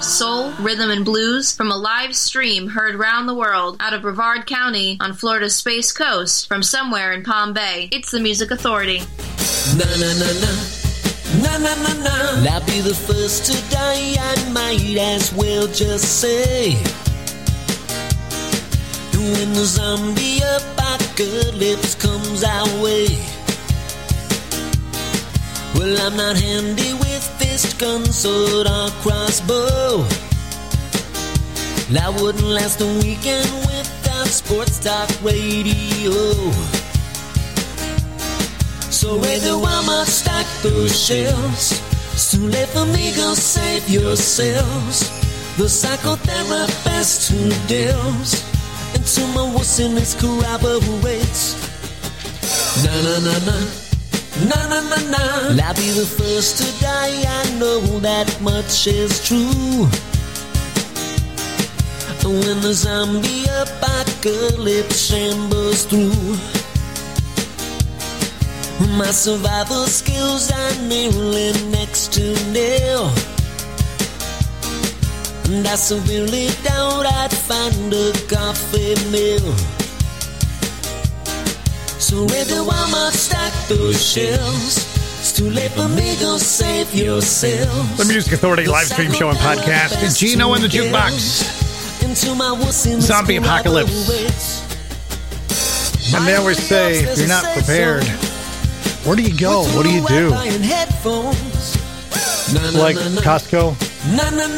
soul, rhythm, and blues from a live stream heard round the world out of Brevard County on Florida's Space Coast from somewhere in Palm Bay. It's the Music Authority. Na na na na. Na na na na. I'll be the first to die, I might as well just say. When the zombie apocalypse comes our way. Well, I'm not handy with fist, gun, sword, or crossbow. I wouldn't last a weekend without sports talk radio. So whether Walmart stock those shelves, it's too late for me, go save yourselves. The psychotherapist who delves into my wussiness corroborates. Na na na na. Na na na na. I'll be the first to die. I know that much is true. When the zombie apocalypse shambles through, my survival skills are nearly next to nil. And I severely doubt I'd find a coffee mill. So stock those shelves, it's too late for me, go save yourself. The Music Authority live stream show and podcast. Geno in the Jukebox. Zombie Apocalypse. And they always say, if you're not prepared, where do you go? What do you do? Like Costco,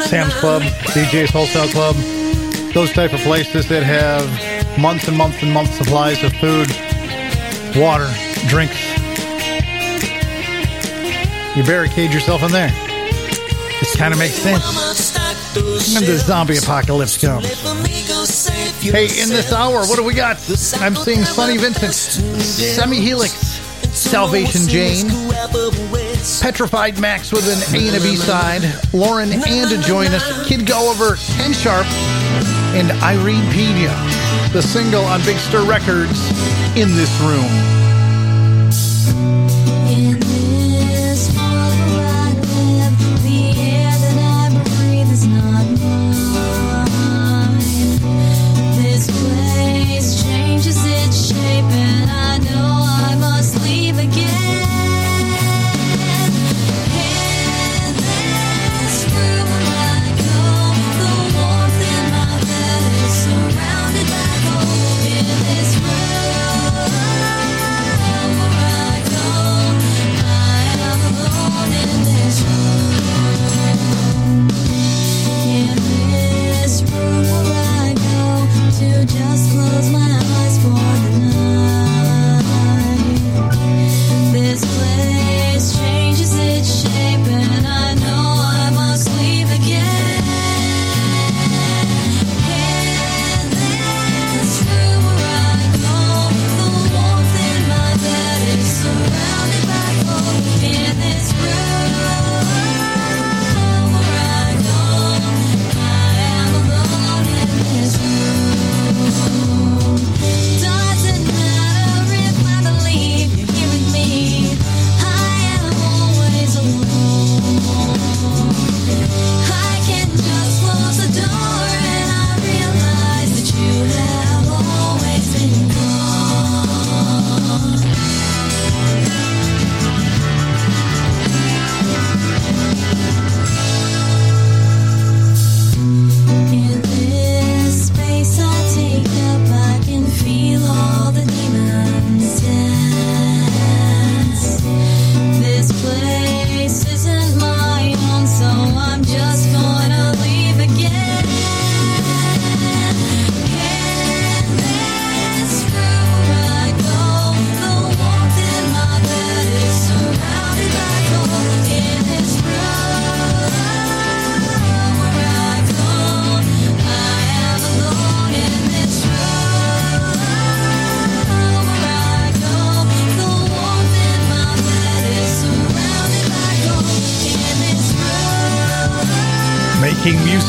Sam's Club, BJ's Wholesale Club, those type of places that have months and months and months supplies of food, water, drinks. You barricade yourself in there. This kind of makes sense. And the zombie apocalypse comes. Hey, in this hour, what do we got? I'm seeing Sonny Vincent, Semi Helix, Salvation Jane, Petrified Max with an A and a B side, Lauren Ann to join us, Kid Gulliver, Ken Sharp, and Irene Pena. The single on Big Stir Records, In This Room.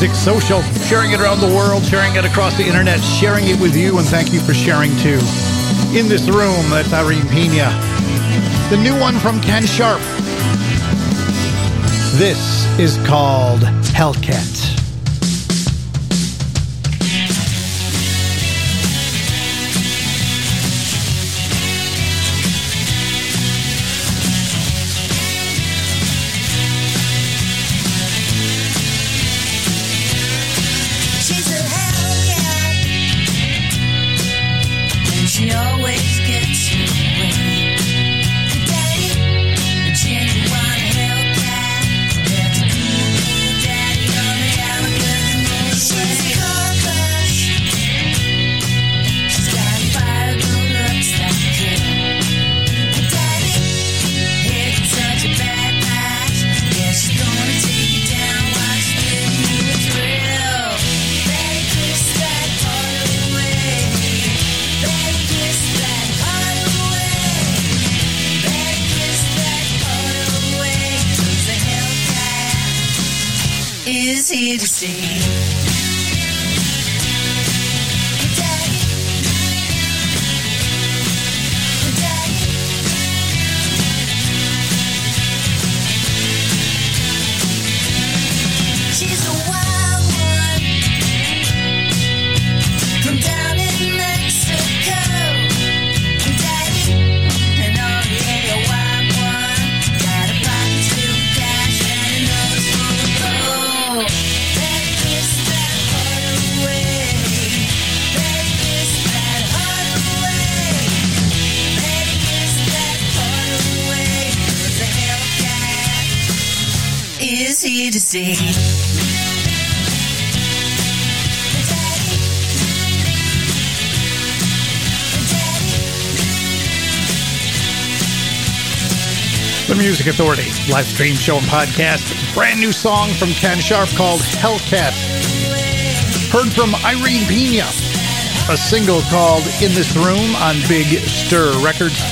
Music social, sharing it around the world, sharing it across the internet, sharing it with you, and thank you for sharing too. In this room, that's Irene Pena. The new one from Ken Sharp. This is called Hellcat. Here to stay. The Authority live stream show and podcast. Brand new song from Ken Sharp called Hellcat. Heard from Irene Pina. A single called In This Room on Big Stir Records.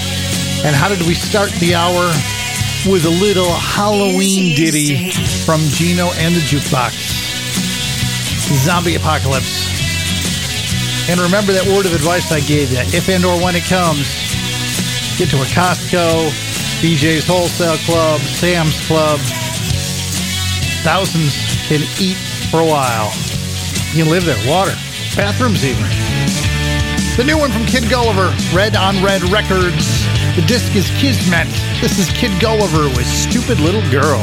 And how did we start the hour? With a little Halloween ditty from Geno and the Jukebox. Zombie Apocalypse. And remember that word of advice I gave you. If and or when it comes, get to a Costco, BJ's Wholesale Club, Sam's Club. Thousands can eat for a while. You can live there. Water. Bathrooms even. The new one from Kid Gulliver, Red on Red Records. The disc is Kismet. This is Kid Gulliver with Stupid Little Girl.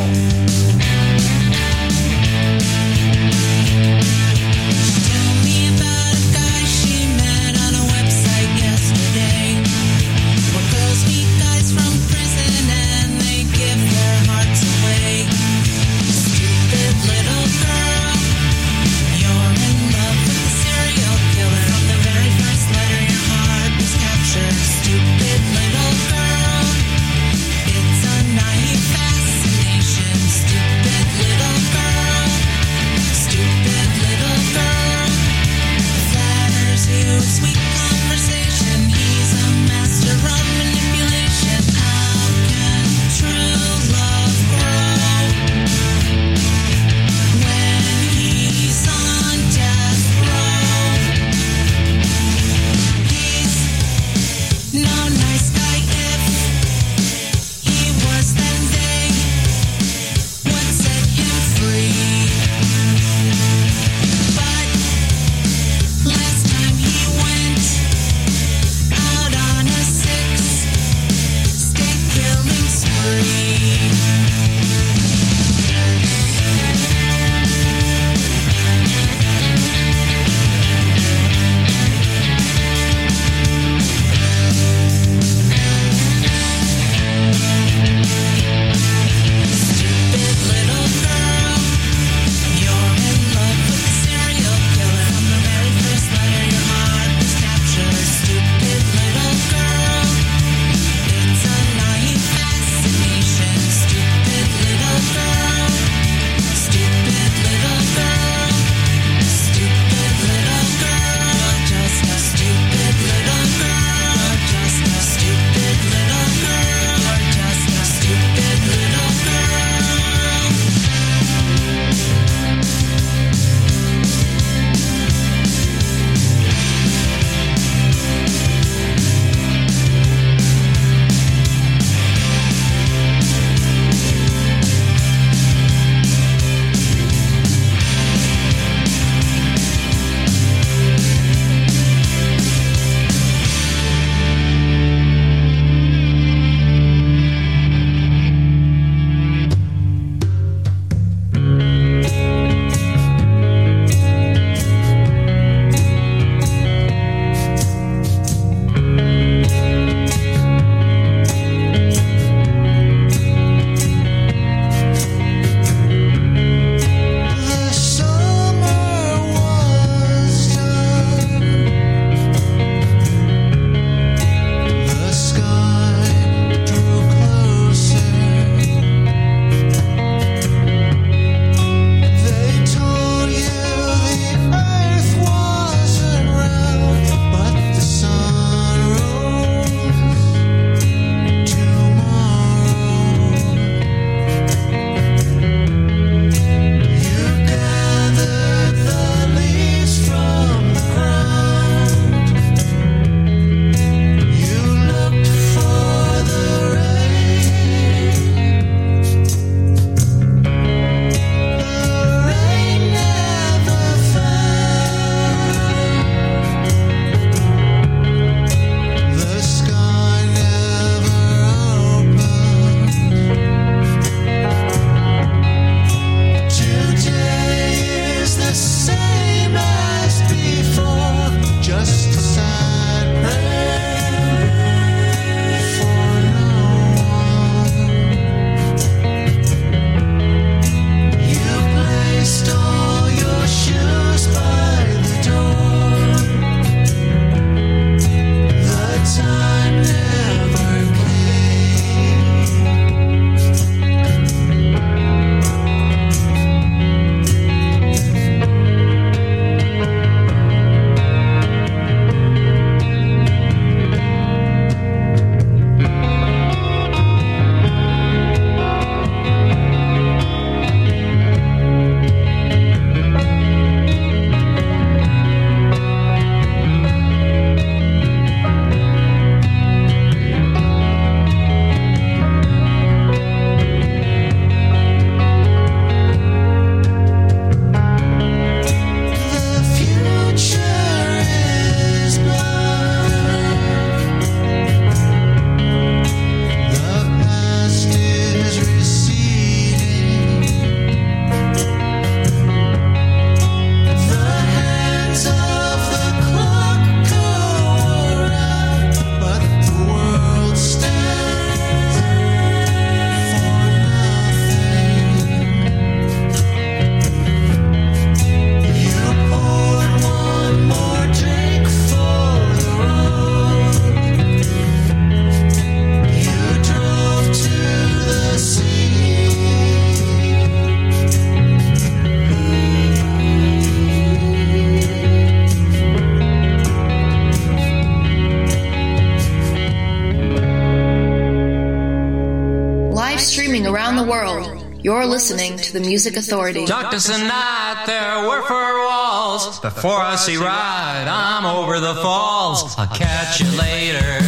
streaming around the world. You're listening to the Music Authority. Darkness and night, there were fur walls. Before I see right, I'm over the falls. I'll catch you later.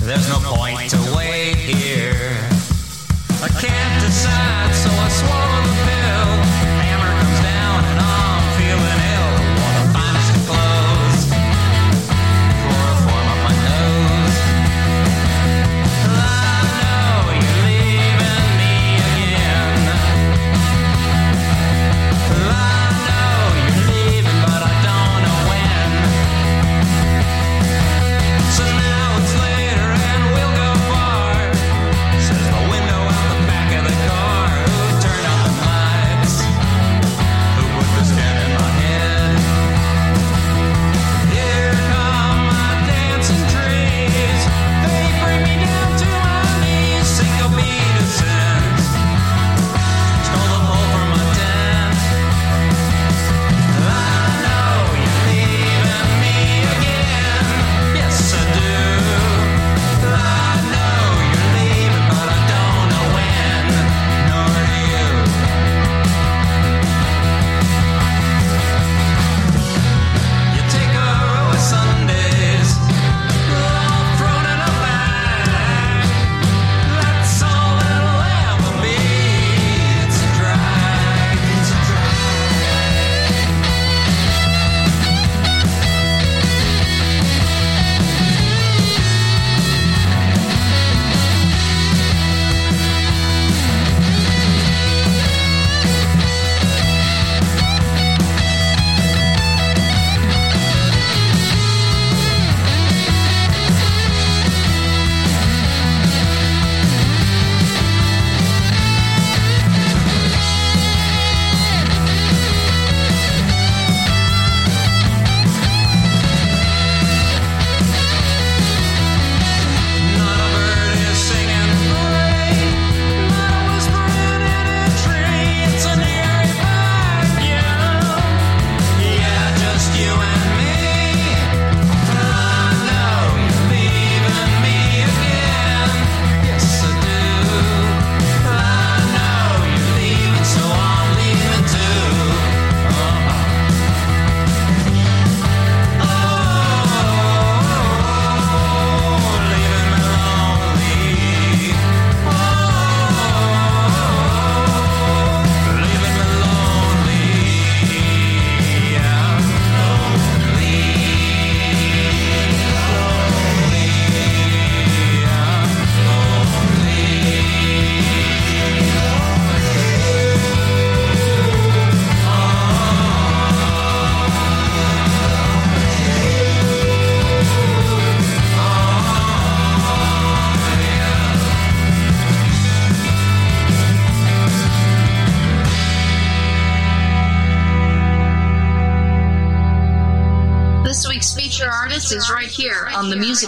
There's no point to wait here. I can't decide, so I swallow the pill.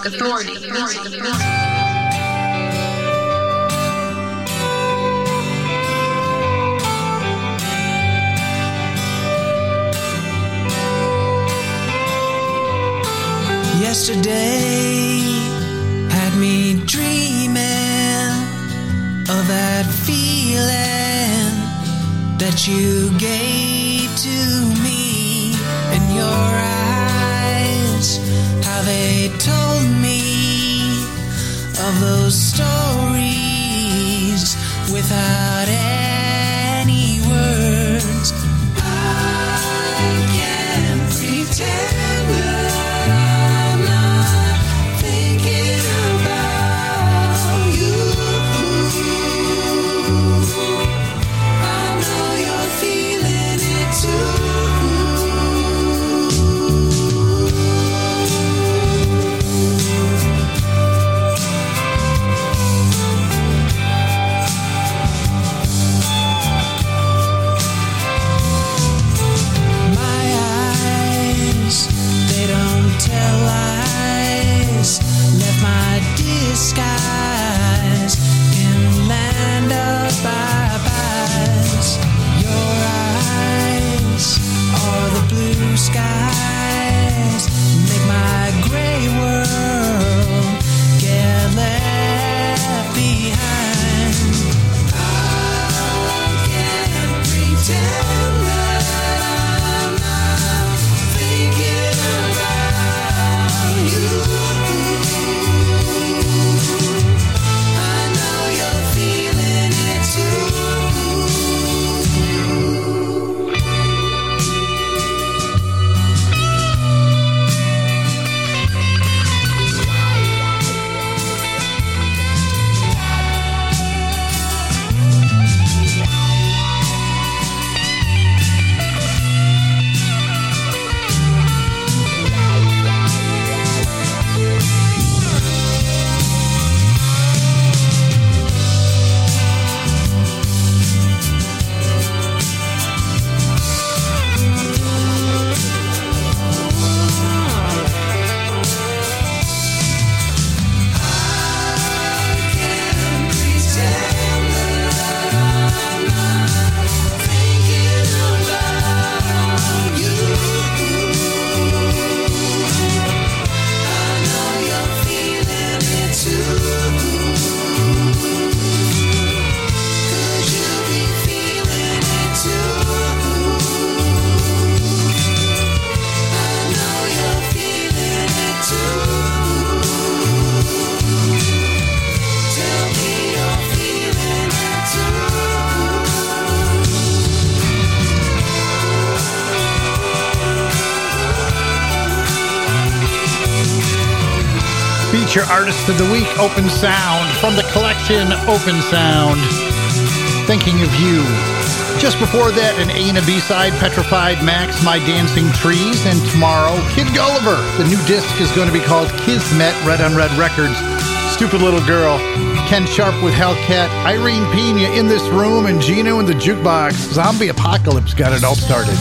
music authority. Yesterday had me dreaming of that feeling that you gave. of those stories without end. Artist of the Week, Open Sound, from the collection Open Sound. Thinking of You. Just before that, an A and a B side, Petrified Max, My Dancing Trees, and tomorrow, Kid Gulliver. The new disc is going to be called Kismet, Red on Red Records. Stupid Little Girl. Ken Sharp with Hellcat, Irene Pena in this room, and Geno in the jukebox. Zombie Apocalypse got it all started.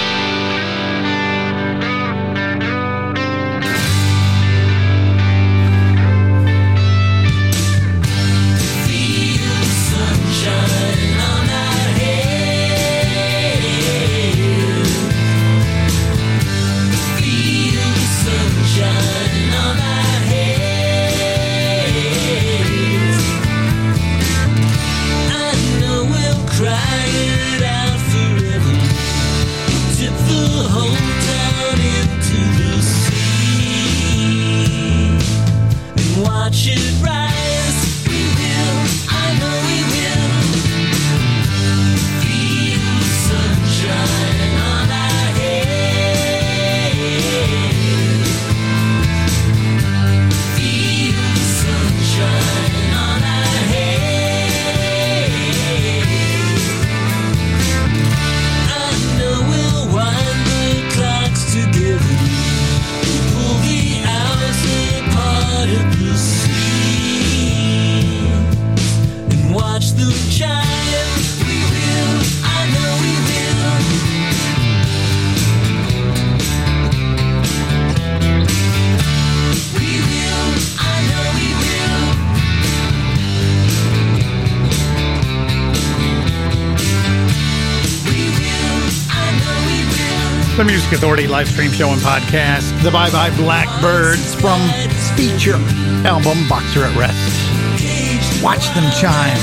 Authority live stream show and podcast. The Bye Bye Blackbirds from feature album Boxer at Rest. Watch them chime.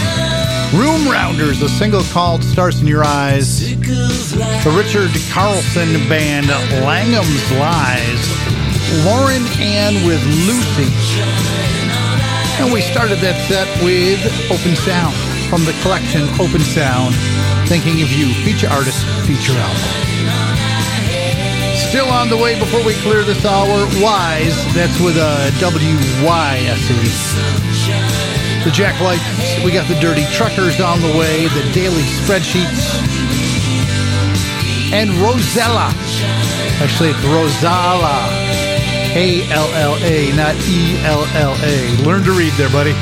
Room Rounders, a single called Stars in Your Eyes. The Richard Carlson Band, Langham's Lies. Lauren Ann with Lucy. And we started that set with Open Sound from the collection Open Sound. Thinking of You, feature artist, feature album. Still on the way before we clear this hour, Wyse. That's with a W-Y-S-E. The Jack Lights. We got the Dirty Truckers on the way, the Daily Spreadsheets. And Rosella. Actually, it's Rozalla. A-L-L-A, not E-L-L-A. Learn to read there, buddy.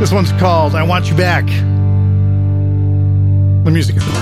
This one's called I Want You Back. The Music Authority.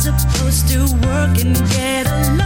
Supposed to work and get along?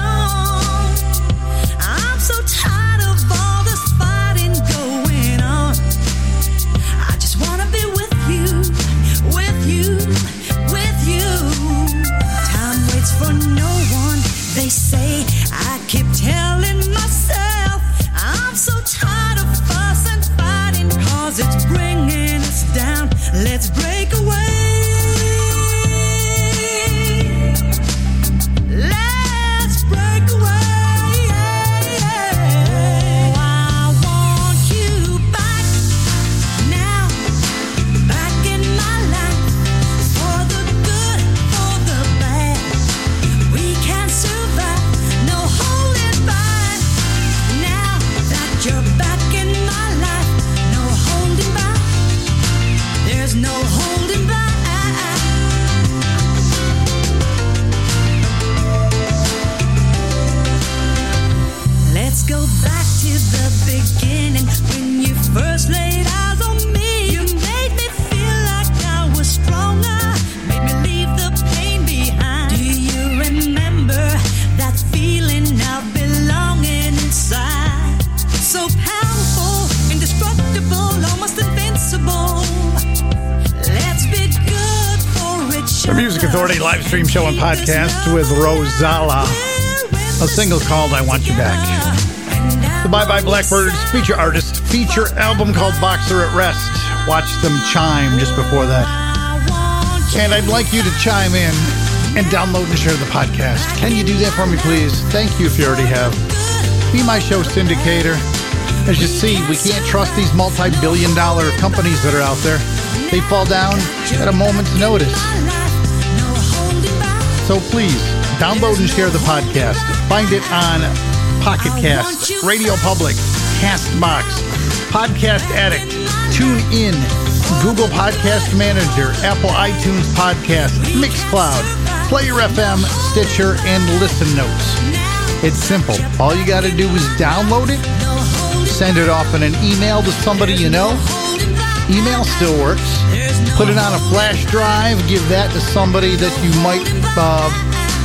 Show and podcast with Rozalla. A single called I Want You Back. The Bye Bye Blackbirds feature artist feature album called Boxer at Rest. Watch them chime just before that. And I'd like you to chime in and download and share the podcast. Can you do that for me, please? Thank you if you already have. Be my show syndicator. As you see, we can't trust these multi billion dollar companies that are out there. They fall down at a moment's notice. So please Download and share the podcast. Find it on Pocket Cast, Radio Public, Castbox, Podcast Addict, Tune In, Google Podcast Manager, Apple iTunes Podcast, Mixcloud, Player FM, Stitcher, and Listen Notes. It's simple. All you got to do is download it, send it off in an email to somebody you know. Email still works. Put it on a flash drive, give that to somebody that you might uh,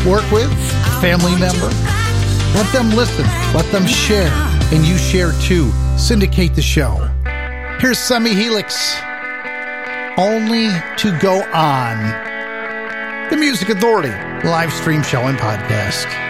work with, family member. Let them listen, let them share, and you share too. Syndicate the show. Here's Semi Helix. Only to go on. The Music Authority, live stream show and podcast.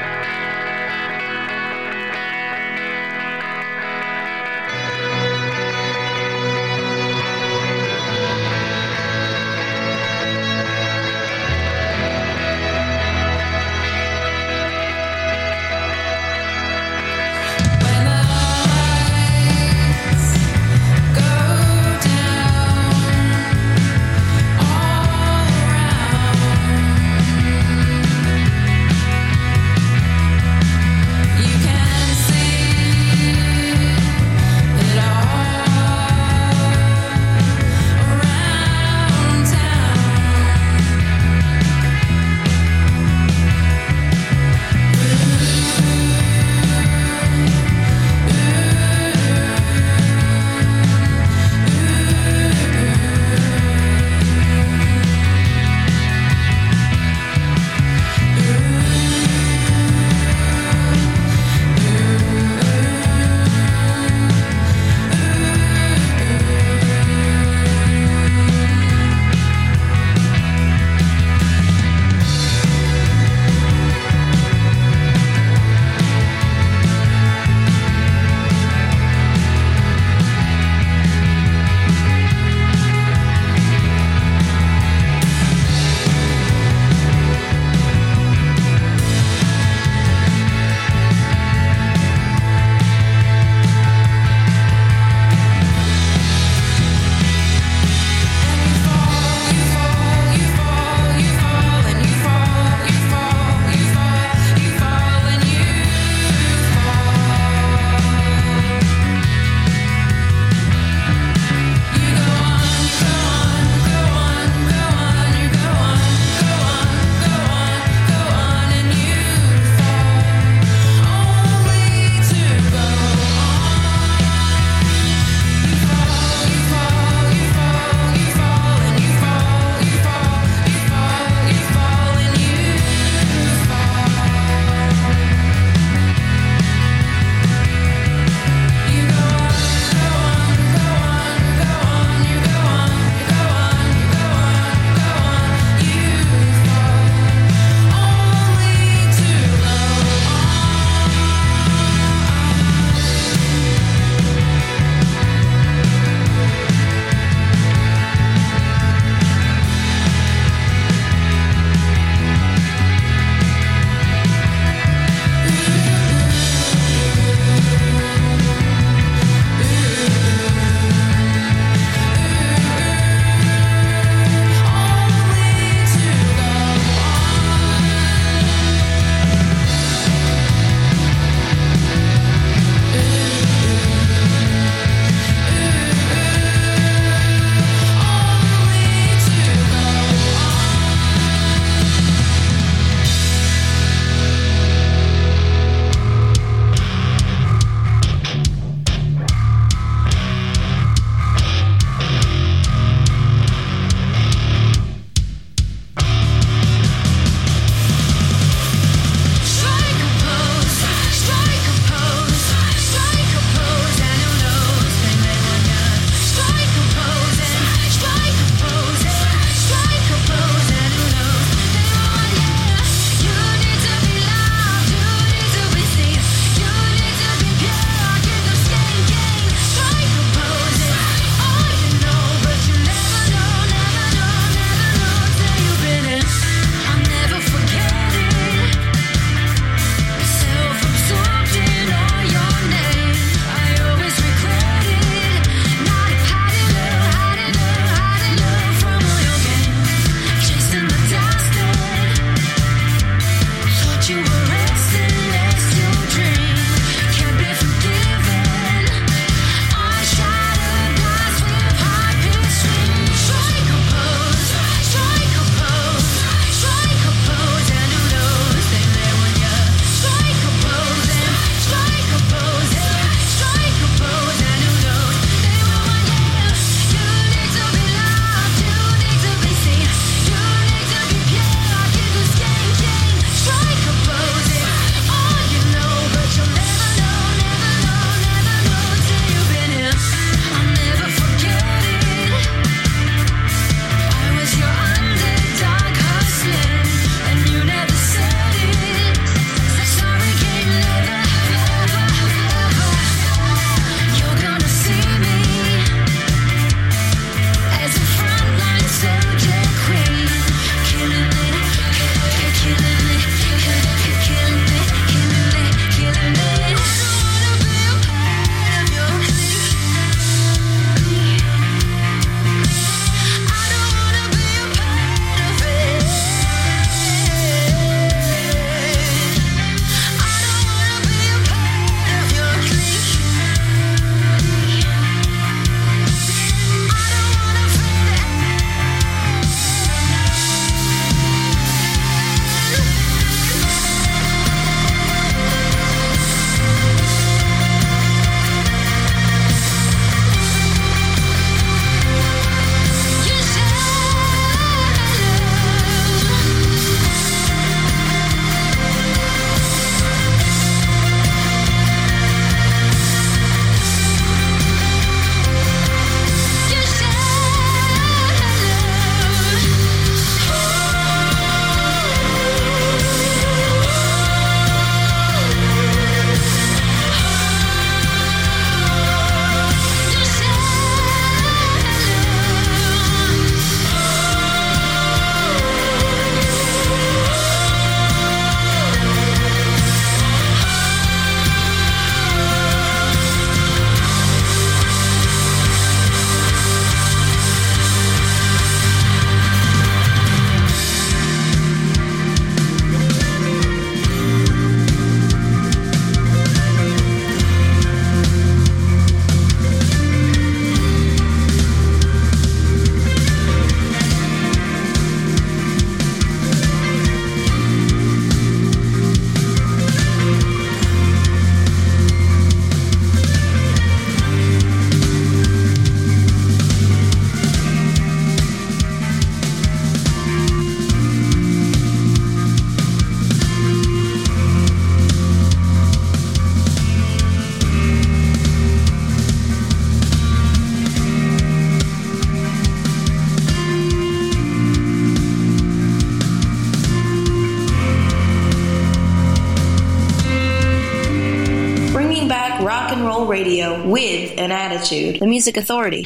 With an attitude. The Music Authority.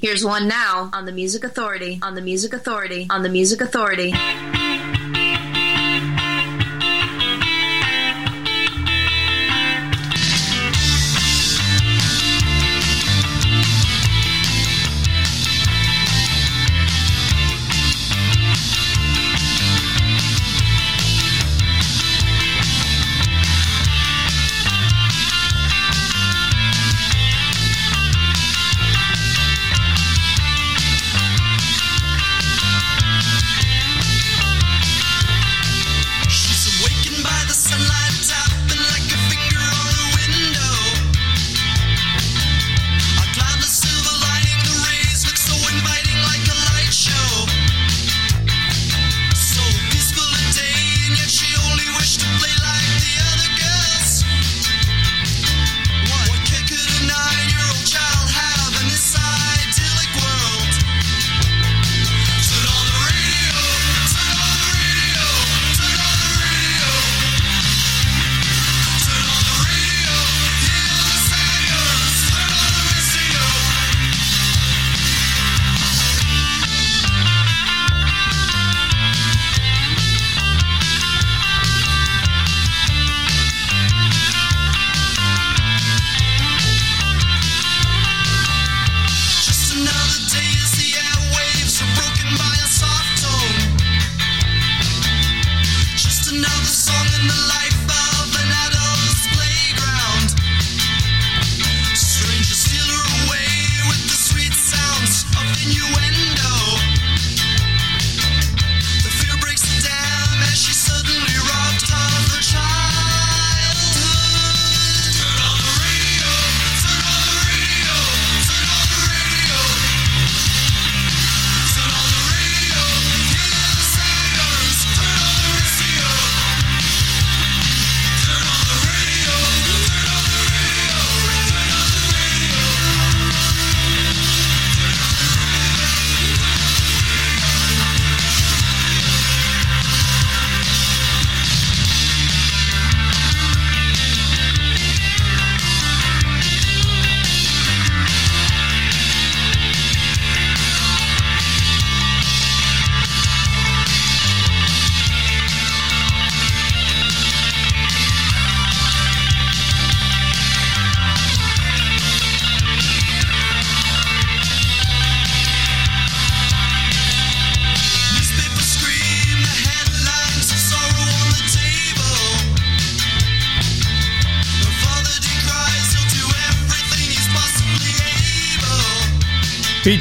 Here's one now on the Music Authority. On the Music Authority. On the Music Authority.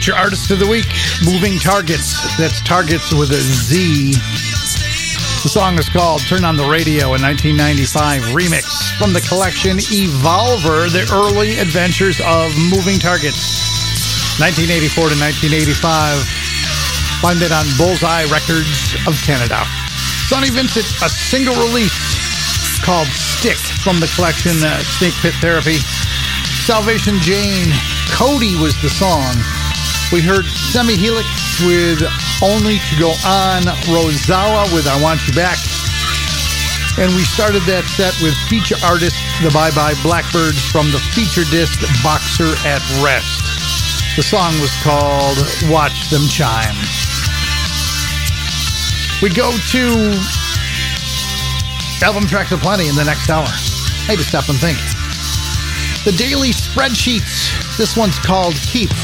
Feature Artist of the Week, Moving Targetz. That's Targets with a Z. The song is called Turn on the Radio, a 1995 remix from the collection Evolver, The Early Adventures of Moving Targetz. 1984 to 1985. Find it on Bullseye Records of Canada. Sonny Vincent, a single release called Stick from the collection uh, Snake Pit Therapy. Salvation Jane, Cody was the song. We heard Semi Helix with Only to Go On, Rozalla with I Want You Back. And we started that set with feature artist The Bye Bye Blackbirds from the feature disc Boxer at Rest. The song was called Watch Them Chime. We go to album tracks aplenty in the next hour. I had to stop and think. The daily spreadsheets. This one's called Keep.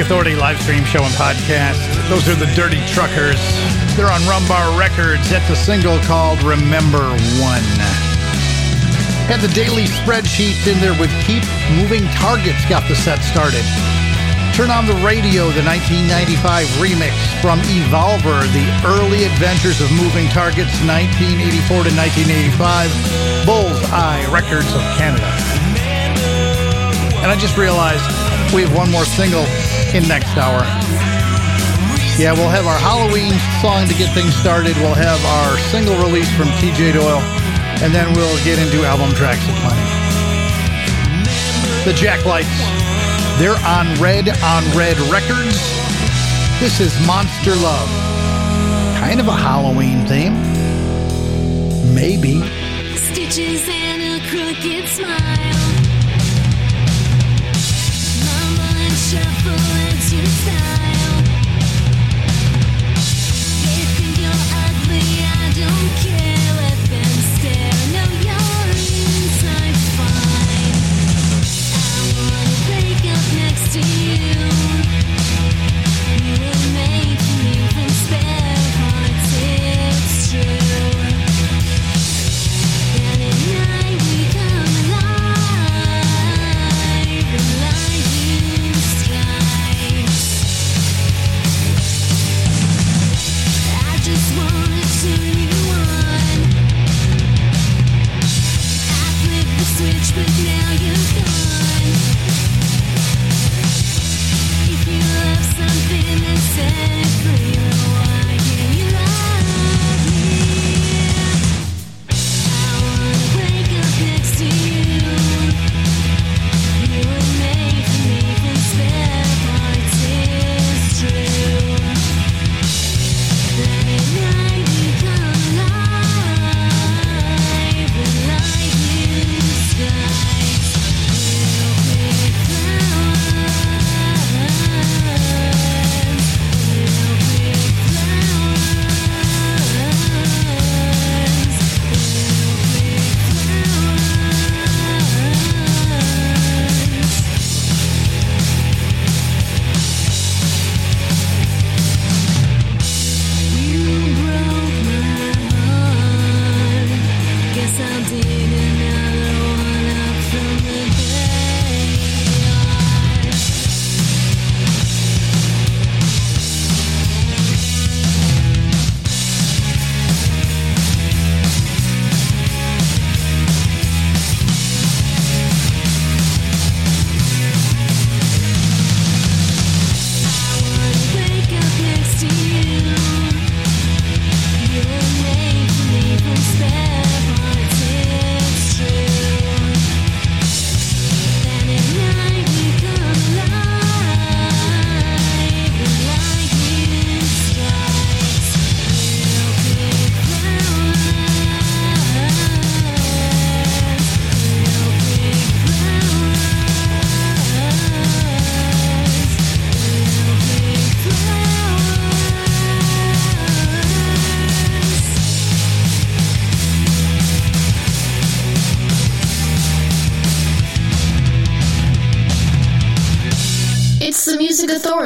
Authority live stream show and podcast. Those are the Dirty Truckers. They're on Rumbar Records. That's a single called Remember One. Had the daily spreadsheets in there with Keep Moving Targetz got the set started. Turn on the radio, the 1995 remix from Evolver, The Early Adventures of Moving Targetz, 1984 to 1985, Bullseye Records of Canada. And I just realized we have one more single in next hour. Yeah, we'll have our Halloween song to get things started. We'll have our single release from TJ Doyle, and then we'll get into album tracks aplenty. The Jack Lights. They're on Red on Red Records. This is Monster Love. Kind of a Halloween theme. Maybe. Stitches and a crooked smile. Mama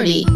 Authority.